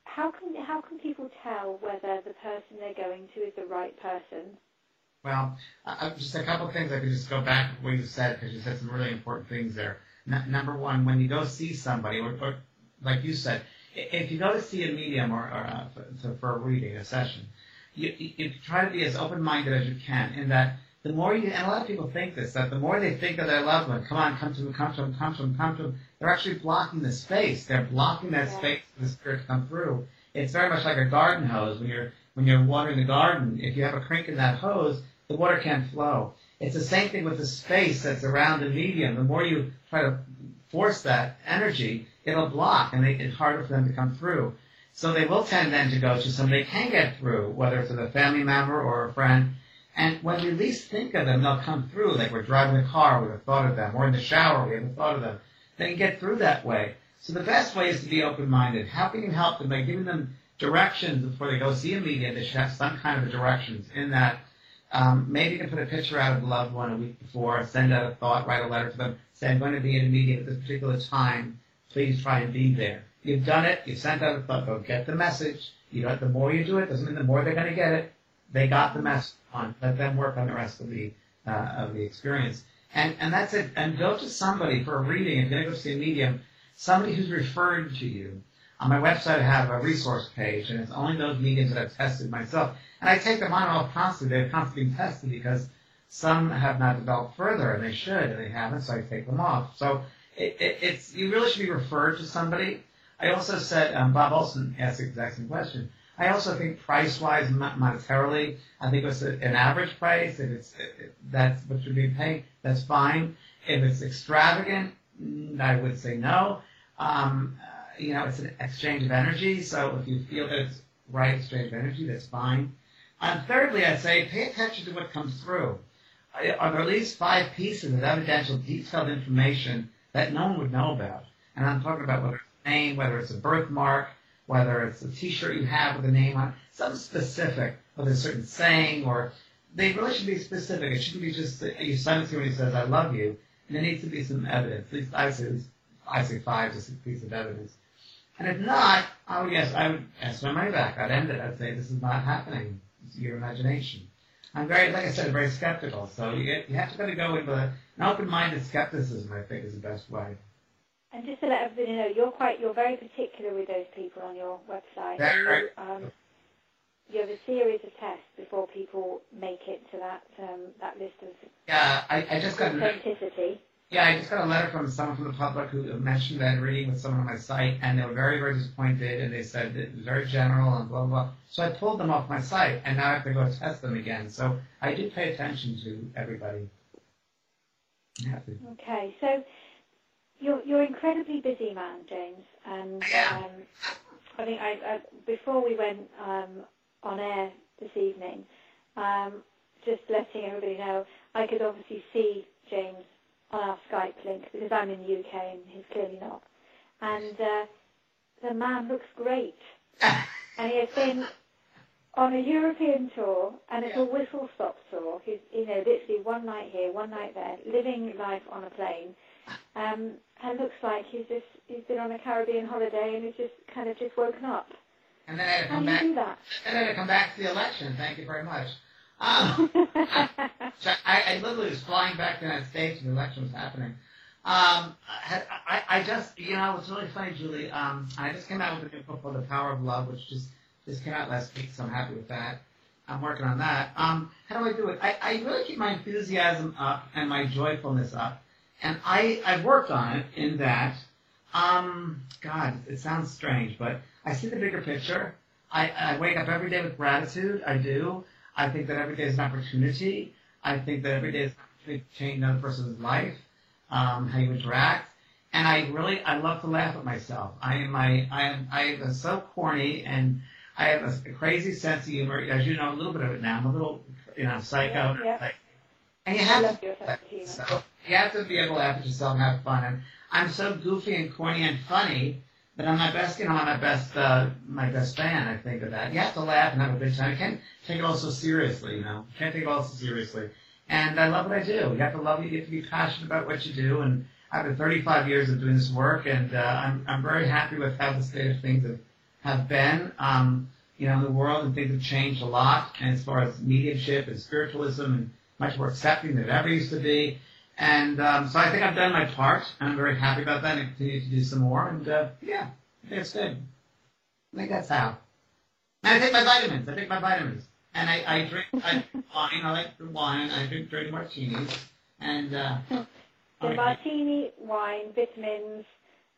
how can how can people tell whether the person they're going to is the right person? Well, uh, just a couple of things I could just go back to what you said because you said some really important things there. N- number one, when you go see somebody, or, or, like you said, if you go to see a medium or, or uh, for, for, a reading, a session, you, you try to be as open-minded as you can in that the more you, and a lot of people think this, that the more they think of their loved one, come on, come to them, come to them, come to them, come to them, they're actually blocking the space. They're blocking that yeah. space for the spirit to come through. It's very much like a garden hose. When you're, when you're watering the garden, if you have a crink in that hose, the water can't flow. It's the same thing with the space that's around the medium. The more you try to force that energy, it'll block and make it harder for them to come through. So they will tend then to go to somebody they can get through, whether it's a family member or a friend, and when we least think of them, they'll come through. Like we're driving the car, we have thought of them. Or in the shower, we haven't thought of them. They can get through that way. So the best way is to be open-minded. How can you help them by giving them directions before they go see a medium? They should have some kind of directions in that. Um, maybe you can put a picture out of a loved one a week before, send out a thought, write a letter to them, say, I'm going to be in a meeting at this particular time. Please try and be there. You've done it. You've sent out a thought. Go get the message. You know, the more you do it, doesn't mean the more they're going to get it. They got the message on. Let them work on the rest of the uh, of the experience. And and that's it. And go to somebody for a reading. If you're going to go see a medium, somebody who's referred to you. On my website, I have a resource page, and it's only those mediums that I've tested myself. And I take them on off constantly. They're constantly being tested because some have not developed further, and they should, and they haven't, so I take them off. So it, it, it's you really should be referred to somebody. I also said, um, Bob Olson asked the exact same question. I also think price-wise, monetarily, I think it's an average price. If it's that's what you're being paid, that's fine. If it's extravagant, mm, I would say no. Um, uh, you know, it's an exchange of energy. So if you feel that it's right exchange of energy, that's fine. And thirdly, I'd say pay attention to what comes through. Are there at least five pieces of evidential, detailed information that no one would know about? And I'm talking about whether name, whether it's a birthmark, whether it's a T-shirt you have with a name on something specific, whether a certain saying or they really should be specific. It shouldn't be just you sign it to when he says "I love you." And there needs to be some evidence. At least I say, I say five to six pieces of evidence. And if not, oh yes, I would ask my money back. I'd end it. I'd say this is not happening. It's your imagination. I'm very, like I said, very skeptical. So you, you have to kind of go with an open-minded skepticism. I think is the best way. And just to let everybody know, you're quite, you're very particular with those people on your website. That's right. Um, you have a series of tests before people make it to that um, that list of yeah. I, I just got authenticity. Yeah, I just got a letter from someone from the public who mentioned that reading with someone on my site, and they were very, very disappointed, and they said it was very general and blah, blah, blah. So I pulled them off my site, and now I have to go test them again. So I do pay attention to everybody. Okay, so you're you're incredibly busy man, James, and um, I think I, I, before we went um, on air this evening, um, just letting everybody know, I could obviously see James on our Skype link because I'm in the UK and he's clearly not, and uh, the man looks great, and he has been on a European tour, and it's a whistle stop tour. He's, you know, literally one night here, one night there, living life on a plane. Um, and looks like he's just he's been on a Caribbean holiday and he's just kind of just woken up. And then I had to come back. do that? And then I had to come back to the election. Thank you very much. Um, I, I, I literally was flying back to the United States when the election was happening. Um, I, I, I just, you know, it's really funny, Julie. Um, I just came out with a new book called The Power of Love, which just just came out last week, so I'm happy with that. I'm working on that. Um, how do I do it? I, I really keep my enthusiasm up and my joyfulness up, and I I've worked on it in that. Um, God, it sounds strange, but I see the bigger picture. I, I wake up every day with gratitude. I do. I think that every day is an opportunity. I think that every day is an opportunity to change another person's life, um, how you interact. And I really, I love to laugh at myself. I am my, I am, I am so corny and I have a, a crazy sense of humor. As you know, a little bit of it now. I'm a little, you know, psycho. Yeah, yeah. And you I have love to, your sense of humor. so you have to be able to laugh at yourself and have fun. And I'm so goofy and corny and funny that I'm my best, you know, I'm my best, uh, my best fan. I think of that. You have to laugh and have a good time. You can't take it all so seriously, you know. You can't take it all so seriously. And I love what I do. You have to love it. You have to be passionate about what you do. And been 35 years of doing this work, and uh, I'm I'm very happy with how the state of things have have been. Um, you know, in the world, and things have changed a lot. And as far as mediumship and spiritualism, and much more accepting than it ever used to be. And um, so I think I've done my part, and I'm very happy about that, and continue to do some more. And uh, yeah, I think it's good. I think that's how. And I take my vitamins. I take my vitamins, and I, I drink I drink wine. I like the wine. I drink dirty martinis, and uh, So I- martini, wine, vitamins,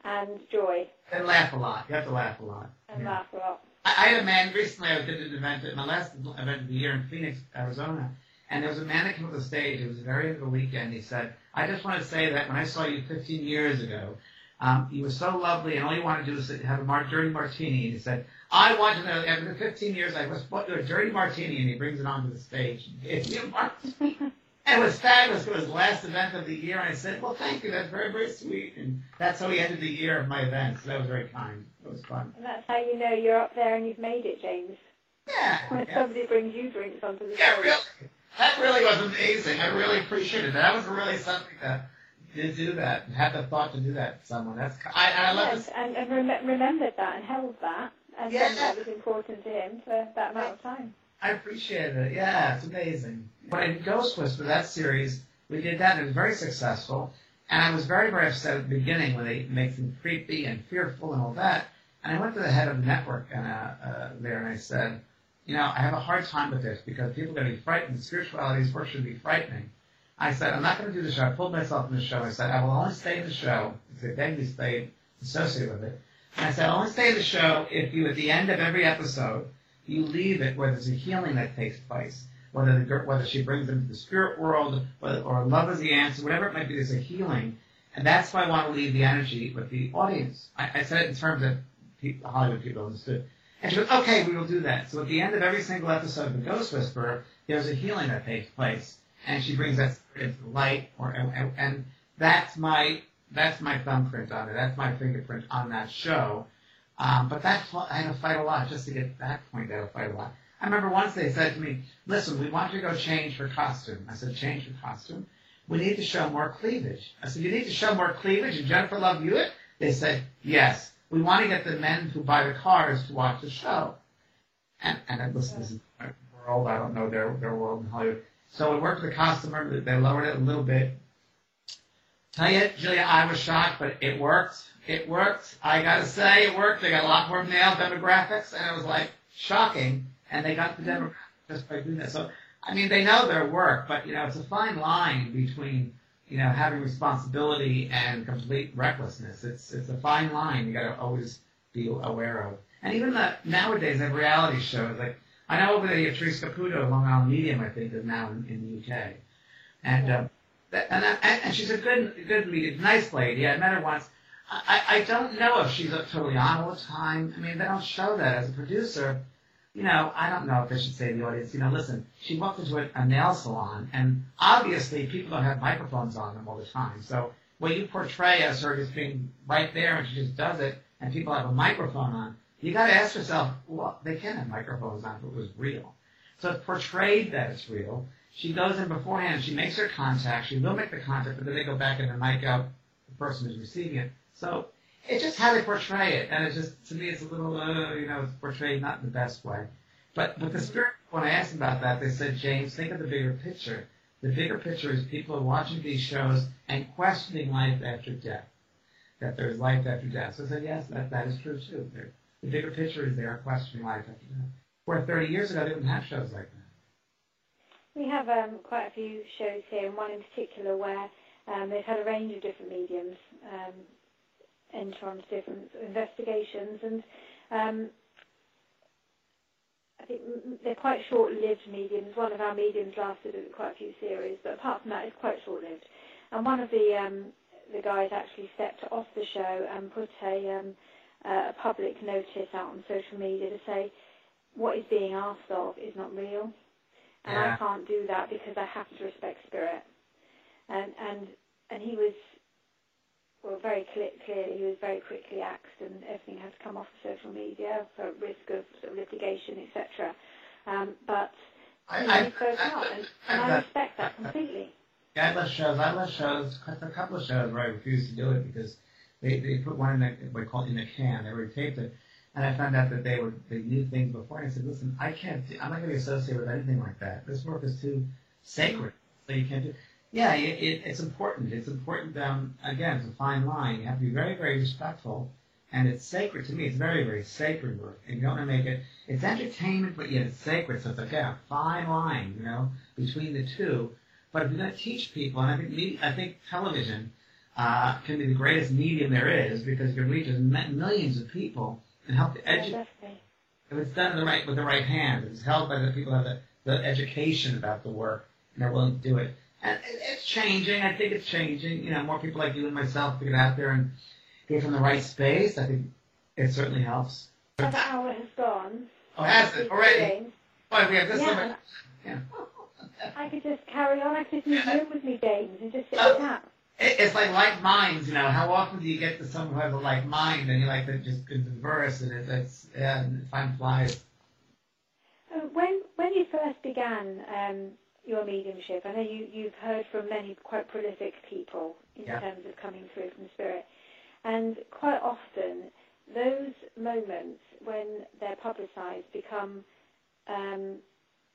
and joy, and laugh a lot. You have to laugh a lot. and Yeah. laugh a lot. I, I had a man recently. I did an event at my last event of the year in Phoenix, Arizona, and there was a man that came up the stage. It was the very end of the weekend. He said, "I just want to say that when I saw you 15 years ago, um, you were so lovely, and all you wanted to do was have a mar- dirty martini." And he said, "I want to know after 15 years, I was bought you a dirty martini," and he brings it onto the stage and gives me a martini. And it was fabulous. It was the last event of the year. And I said, well, thank you. That's very, very sweet. And that's how we ended the year of my event. So that was very kind. It was fun. And that's how you know you're up there and you've made it, James. Yeah. When yeah. somebody brings you drinks onto the Yeah, stage. really. That really was amazing. I really appreciated it. That was really something to, to do that. Have the thought to do that to someone. That's I, I love Yes, and, and rem- remembered that and held that, and Yeah. that was important to him for that amount of time. I appreciate it. Yeah, it's amazing. When Ghost Whisper, that series, we did that and it was very successful. And I was very, very upset at the beginning when they make them creepy and fearful and all that. And And I went to the head of the network and, uh, uh, there and I said, you know, I have a hard time with this because people are going to be frightened. Spirituality's work should be frightening. I said, I'm not going to do the show. I pulled myself from the show. I said, I will only stay in the show. I said, then you stay associated with it. And I said, I'll only stay in the show if you, at the end of every episode, you leave it where there's a healing that takes place. Whether the, whether she brings them to the spirit world, or love is the answer, whatever it might be, there's a healing. And that's why I want to leave the energy with the audience. I, I said it in terms that people, Hollywood people understood. And she goes, okay, we will do that. So at the end of every single episode of The Ghost Whisperer, there's a healing that takes place. And she brings that spirit into light, or, and, and that's my, that's my thumbprint on it. That's my fingerprint on that show. Um, but that's, I had to fight a lot just to get that point. I had to fight a lot. I remember once they said to me, listen, we want you to go change for costume. I said, change for costume? We need to show more cleavage. I said, you need to show more cleavage? And Jennifer Love Hewitt? They said, yes. We want to get the men who buy the cars to watch the show. And, and I listen, this is my world. I don't know their, their world in Hollywood. So we worked with the costumer. They lowered it a little bit. Tell you, Julia, I was shocked, but it worked. It worked. I got to say, it worked. They got a lot more male demographics, and it was like shocking. And they got the demographics just by doing that. So, I mean, they know their work, but you know, it's a fine line between you know having responsibility and complete recklessness. It's it's a fine line. You got to always be aware of. And even the nowadays, have reality shows like I know over there you have Therese Caputo, Long Island Medium, I think, is now in, in the UK, and um, that, and, and and she's a good good medium, nice lady. I met her once. I, I don't know if she's totally on all the time. I mean, they don't show that as a producer. You know, I don't know if they should say to the audience, you know, listen, she walked into a, a nail salon, and obviously people don't have microphones on them all the time. So when you portray as her just being right there and she just does it, and people have a microphone on, you got to ask yourself, well, they can have microphones on if it was real. So it's portrayed that it's real. She goes in beforehand, she makes her contact, she will make the contact, but then they go back and they mic out the person who's receiving it. So it's just how they portray it, and it just to me, it's a little, uh, you know, portrayed not in the best way. But but the spirit, when I asked about that, they said, James, think of the bigger picture. The bigger picture is people are watching these shows and questioning life after death, that there's life after death. So I said, yes, that that is true too. They're, the bigger picture is they are questioning life after death. Where 30 years ago, they didn't have shows like that. We have um, quite a few shows here, and one in particular where um, they've had a range of different mediums um, enter onto different investigations, and um, I think they're quite short-lived mediums. One of our mediums lasted quite a few series, but apart from that, it's quite short-lived. And one of the um, the guys actually stepped off the show and put a, um, a public notice out on social media to say what is being asked of is not real, and Yeah. I can't do that because I have to respect spirit. And and and he was well, very clear, clearly, he was very quickly axed, and everything had to come off of social media for risk of, sort of litigation, etc. Um, but I- you know, I- he spoke I- out, and, I- and I respect that completely. Yeah, I left shows. I left shows. A couple of shows where I refused to do it because they, they put one in the what they call in the can. They already taped it, and I found out that they were they knew things before. And I said, listen, I can't. Do, I'm not going to be associated with anything like that. This work is too sacred, so you can't do. Yeah, it, it, it's important. It's important. Um, again, it's a fine line. You have to be very, very respectful, and it's sacred to me. It's very, very sacred work, and you don't want to make it. It's entertainment, but yet it's sacred. So it's like yeah, a fine line, you know, between the two. But if you're going to teach people, and I think me, I think television uh, can be the greatest medium there is because you can reach millions of people and help to educate. If it's done in the right with the right hand, it's held by the people who have the, the education about the work and they're willing to do it. And it's changing. I think it's changing. You know, more people like you and myself to get out there and get from the right space. I think it certainly helps. Another hour has gone. Oh, has it already? Boy, we have this Yeah. Yeah. I could just carry on. I could just move room with me, James, and just sit Oh. and chat. It, it's like like minds, you know. How often do you get to someone who has a like mind and you like to just converse and it, it's yeah, and time flies. Uh, when when you first began um, your mediumship, I know you you've heard from many quite prolific people in Yeah. terms of coming through from spirit, and quite often those moments when they're publicised become um,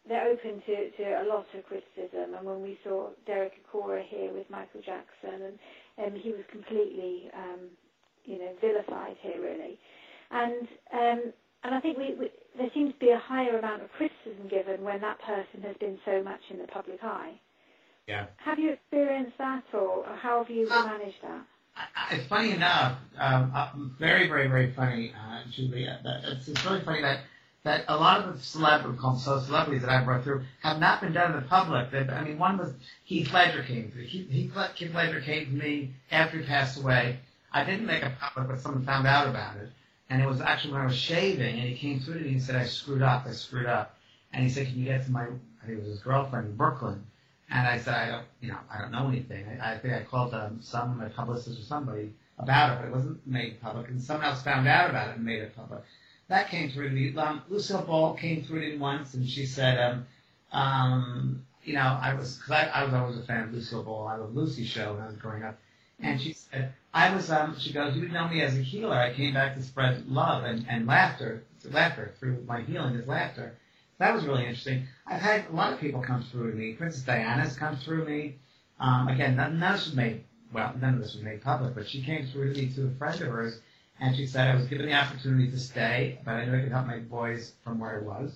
they're open to, to a lot of criticism. And when we saw Derek Acorah here with Michael Jackson, and um, he was completely um, you know vilified here really. and um, and I think we, we there seems to be a higher amount of criticism given when that person has been so much in the public eye. Yeah. Have you experienced that, or, or how have you Uh, managed that? I- It's funny enough, um, uh, very, very, very funny, uh, Julia. That, it's, it's really funny that that a lot of the celebrities, called so celebrities that I've brought through, have not been done in the public. They, I mean, one was Heath Ledger came through. Heath, Heath, Heath Ledger came to me after he passed away. I didn't make a public, but someone found out about it. And it was actually when I was shaving, and he came through to me and said, I screwed up, I screwed up. And he said, can you get to my, I think it was his girlfriend in Brooklyn. And I said, I don't, you know, I don't know anything. I, I think I called um, some, my publicist or somebody about it, but it wasn't made public. And someone else found out about it and made it public. That came through to me. Um, Lucille Ball came through to me once, and she said, um, um, you know, I was, cause I, I was always a fan of Lucille Ball. I love Lucy show when I was growing up. And she said, I was, um, she goes, you know me as a healer. I came back to spread love and, and laughter, laughter through my healing is laughter. That was really interesting. I've had a lot of people come through me. Princess Diana's come through me. Um, again, none, none of this was made, well, none of this was made public, but she came through to me to a friend of hers, and she said I was given the opportunity to stay, but I knew I could help my boys from where I was.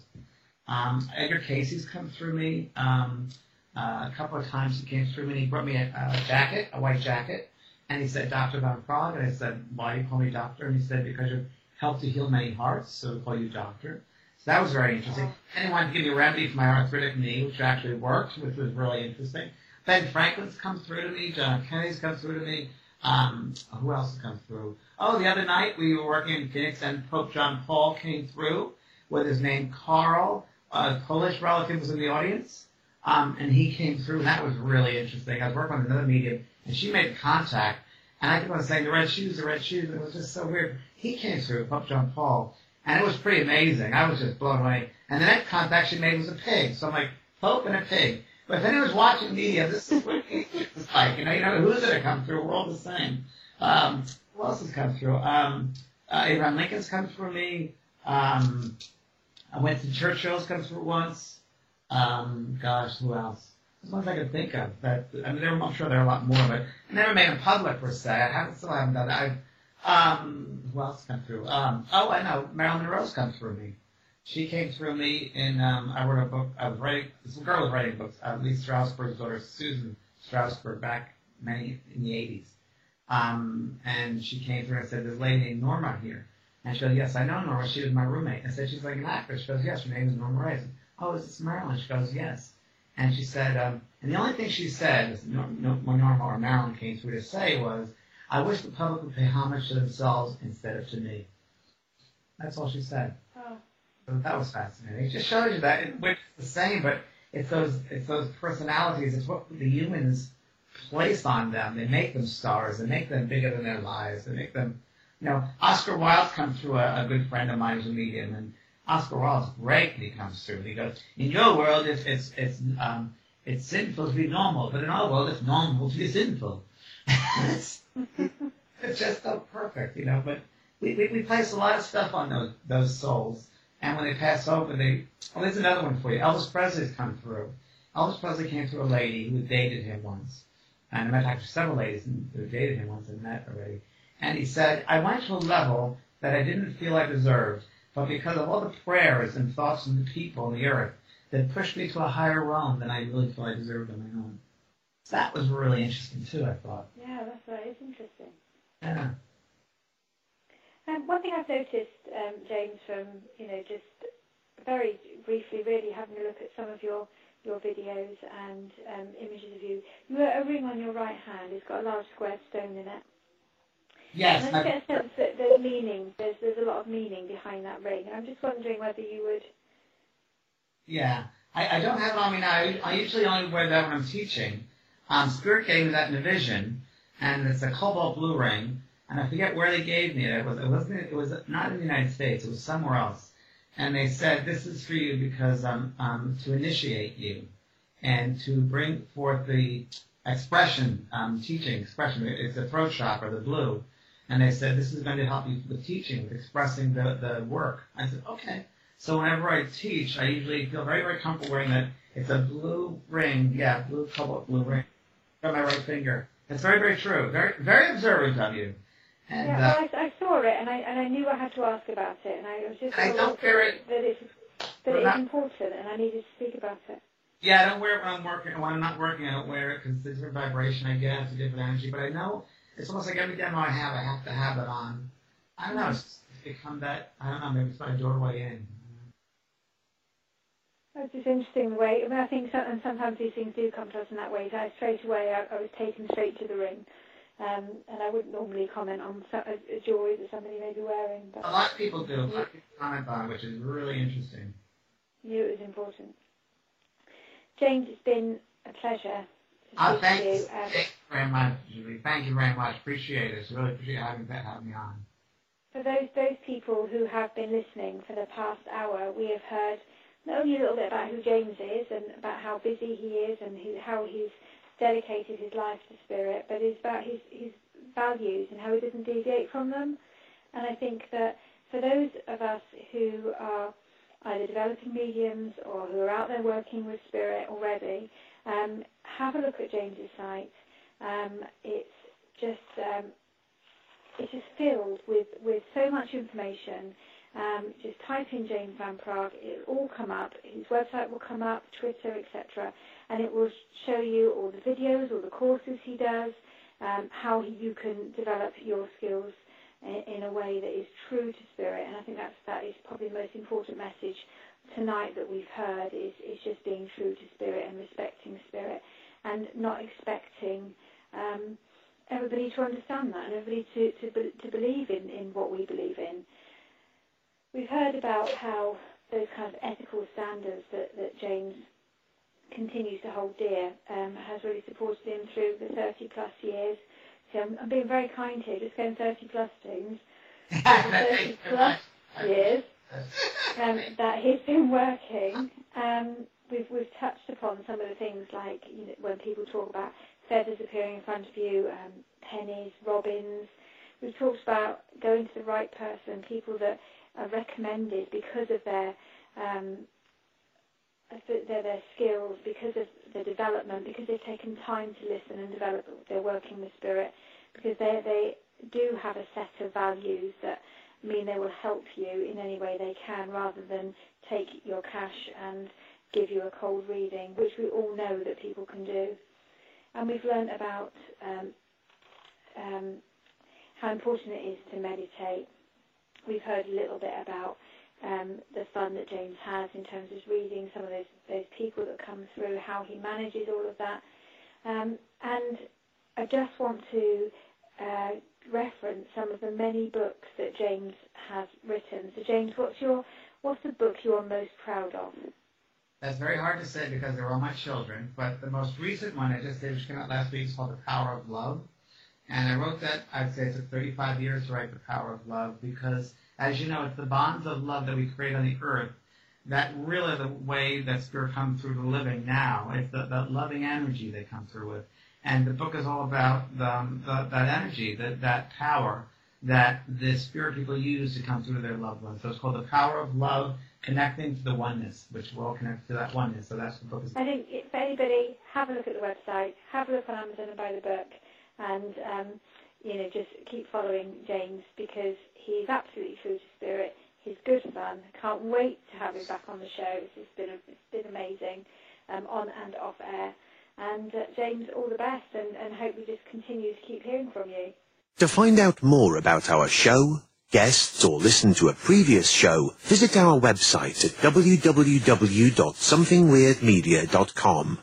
Um, Edgar Cayce's come through me. Um, uh, a couple of times he came through me and he brought me a, a jacket, a white jacket, and he said, Dr. Van Praagh, and I said, why do you call me doctor? And he said, because you've helped to heal many hearts, so we call you doctor. So that was very interesting. And he wanted to give me a remedy for my arthritic knee, which actually worked, which was really interesting. Ben Franklin's come through to me. John. Kennedy's come through to me. Um, who else has come through? Oh, the other night we were working in Phoenix and Pope John Paul came through with his name Carl. A Polish relative was in the audience. Um, and he came through, that was really interesting. I was working on another medium, and she made contact, and I kept on saying the red shoes, the red shoes, and it was just so weird. He came through, Pope John Paul, and it was pretty amazing. I was just blown away. And the next contact she made was a pig, so I'm like, Pope and a pig. But if anyone's watching media, this is what it's like. You know, you know, who's going to come through? We're all the same. Um, who else has come through? Um, uh, Abraham Lincoln's come through me. Um, I went to Churchill's come through once. Um, gosh, who else? As ones I can think of. That I mean, there, I'm sure there are a lot more, but I never made them public per se. I haven't, still haven't done that. I've, um, who else come through? Um, oh, I know. Marilyn Monroe's come through me. She came through me in, um, I wrote a book, I was writing, this girl was writing books, uh, Lee Strasberg's daughter, Susan Strasberg, back many, in the 80s. Um, and she came through and said, there's a lady named Norma here. And she goes, yes, I know Norma. She was my roommate. I said, she's like an actress. She goes, yes, her name is Norma Ray. Oh, is this Marilyn? She goes, yes. And she said, um, and the only thing she said, as no, no, Norma or Marilyn came through to say was, I wish the public would pay homage to themselves instead of to me. That's all she said. Oh. So that was fascinating. It just shows you that it, it's the same, but it's those it's those personalities. It's what the humans place on them. They make them stars. They make them bigger than their lives. They make them, you know. Oscar Wilde comes through a, a good friend of mine who's a medium, and Oscar Wilde's great when comes through. He goes, "In your world, it's it's it's um it's sinful to be normal, but in our world, it's normal to be sinful." it's, it's just so perfect, you know. But we, we we place a lot of stuff on those those souls. And when they pass over, they, oh, there's another one for you. Elvis Presley's come through. Elvis Presley came through a lady who dated him once. And I met actually several ladies who dated him once and met already. And he said, I went to a level that I didn't feel I deserved, but because of all the prayers and thoughts from the people on the earth that pushed me to a higher realm than I really thought I deserved on my own. So that was really interesting too, I thought. Yeah, that's right. It's interesting. Yeah. Um, one thing I've noticed, um, James, from you know just very briefly, really having a look at some of your your videos and um, images of you, you wear a ring on your right hand. It's got a large square stone in it. Yes. I get a sense that there's meaning. There's there's a lot of meaning behind that ring, and I'm just wondering whether you would. Yeah, I, I don't have it on me now. I, I usually only wear that when I'm teaching. Um, Spirit gave me that in a vision, and it's a cobalt blue ring, and I forget where they gave me it. It was it wasn't it was not in the United States. It was somewhere else, and they said this is for you because um um to initiate you, and to bring forth the expression um teaching expression. It's a throat chakra, the blue, and they said this is going to help you with teaching, with expressing the the work. I said okay. So whenever I teach, I usually feel very, very comfortable wearing that. It's a blue ring, yeah, blue cobalt blue ring on my right finger. It's very, very true. Very, very observant of you. And, yeah, uh, well, I, I saw it, and I and I knew I had to ask about it, and I was just I don't wear it- that it's that it's not- important, and I needed to speak about it. Yeah, I don't wear it when I'm working. When I'm not working, I don't wear it because it's a different vibration, I guess, a different energy. But I know it's almost like every demo I have, I have to have it on. I don't know. It's become that. I don't know. Maybe it's my doorway in. It's just interesting the way. I mean, I think, some, and sometimes these things do come to us in that way. So I, straight away, I, I was taken straight to the ring, um, and I wouldn't normally comment on so, a, a jewelry that somebody may be wearing, but A lot of people do. A lot of people comment on it, which is really interesting. knew it was important. James, it's been a pleasure Uh, thank you. you. Thank you very much, Julie. Thank you very much. Appreciate it. Really appreciate having that have me on. For those those people who have been listening for the past hour, we have heard not only a little bit about who James is and about how busy he is and who, how he's dedicated his life to spirit, but it's about his his values and how he doesn't deviate from them. And I think that for those of us who are either developing mediums or who are out there working with spirit already, um, have a look at James's site. Um, it's just um, it's filled with, with so much information. Um, just type in James Van Praagh, it'll all come up. His website will come up, Twitter, etc. And it will show you all the videos, all the courses he does, um, how you can develop your skills in, in a way that is true to spirit. And I think that's, that is probably the most important message tonight that we've heard is, is just being true to spirit and respecting spirit and not expecting um, everybody to understand that and everybody to, to, to believe in, in what we believe in. We've heard about how those kind of ethical standards that, that James continues to hold dear um, has really supported him through the 30 plus years. So I'm, I'm being very kind here, just going 30 plus James. 30 plus years um, that he's been working. Um, we've we've touched upon some of the things like you know, when people talk about feathers appearing in front of you, um, pennies, robins. We've talked about going to the right person, people that are recommended because of their um, their, their skills, because of their development, because they've taken time to listen and develop their working with spirit, because they they do have a set of values that mean they will help you in any way they can, rather than take your cash and give you a cold reading, which we all know that people can do. And we've learned about um, um, how important it is to meditate. We've heard a little bit about um, the fun that James has in terms of reading some of those those people that come through, how he manages all of that. Um, and I just want to uh, reference some of the many books that James has written. So James, what's your what's the book you're most proud of? That's very hard to say because they're all my children. But the most recent one I just did, which came out last week, is called The Power of Love. And I wrote that, I'd say it took 35 years to write The Power of Love because, as you know, it's the bonds of love that we create on the earth that really the way that spirit comes through the living now. It's the, the loving energy they come through with. And the book is all about the, the, that energy, that, that power that the spirit people use to come through to their loved ones. So it's called The Power of Love, Connecting to the Oneness, which we're all connected to that oneness. So that's what the book is I think if anybody have a look at the website, have a look on Amazon and buy the book, and um, you know just keep following James because he's absolutely true to spirit. He's good fun. Can't wait to have him back on the show. Has been a, it's been amazing, um, on and off air. And uh, James, all the best, and, and hope we just continue to keep hearing from you. To find out more about our show, guests, or listen to a previous show, visit our website at www.somethingweirdmedia.com.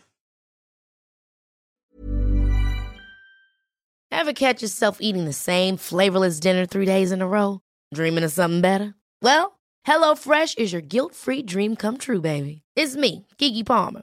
Ever catch yourself eating the same flavorless dinner three days in a row? Dreaming of something better? Well, HelloFresh is your guilt-free dream come true, baby. It's me, Keke Palmer.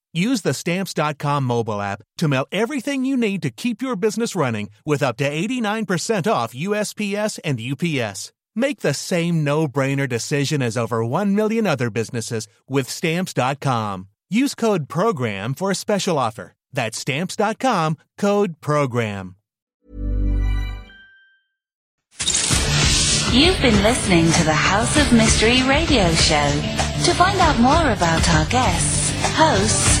Use the Stamps.com mobile app to mail everything you need to keep your business running with up to 89% off USPS and UPS. Make the same no brainer decision as over 1 million other businesses with Stamps.com. Use code PROGRAM for a special offer. That's Stamps.com code PROGRAM. You've been listening to the House of Mystery radio show. To find out more about our guests, hosts,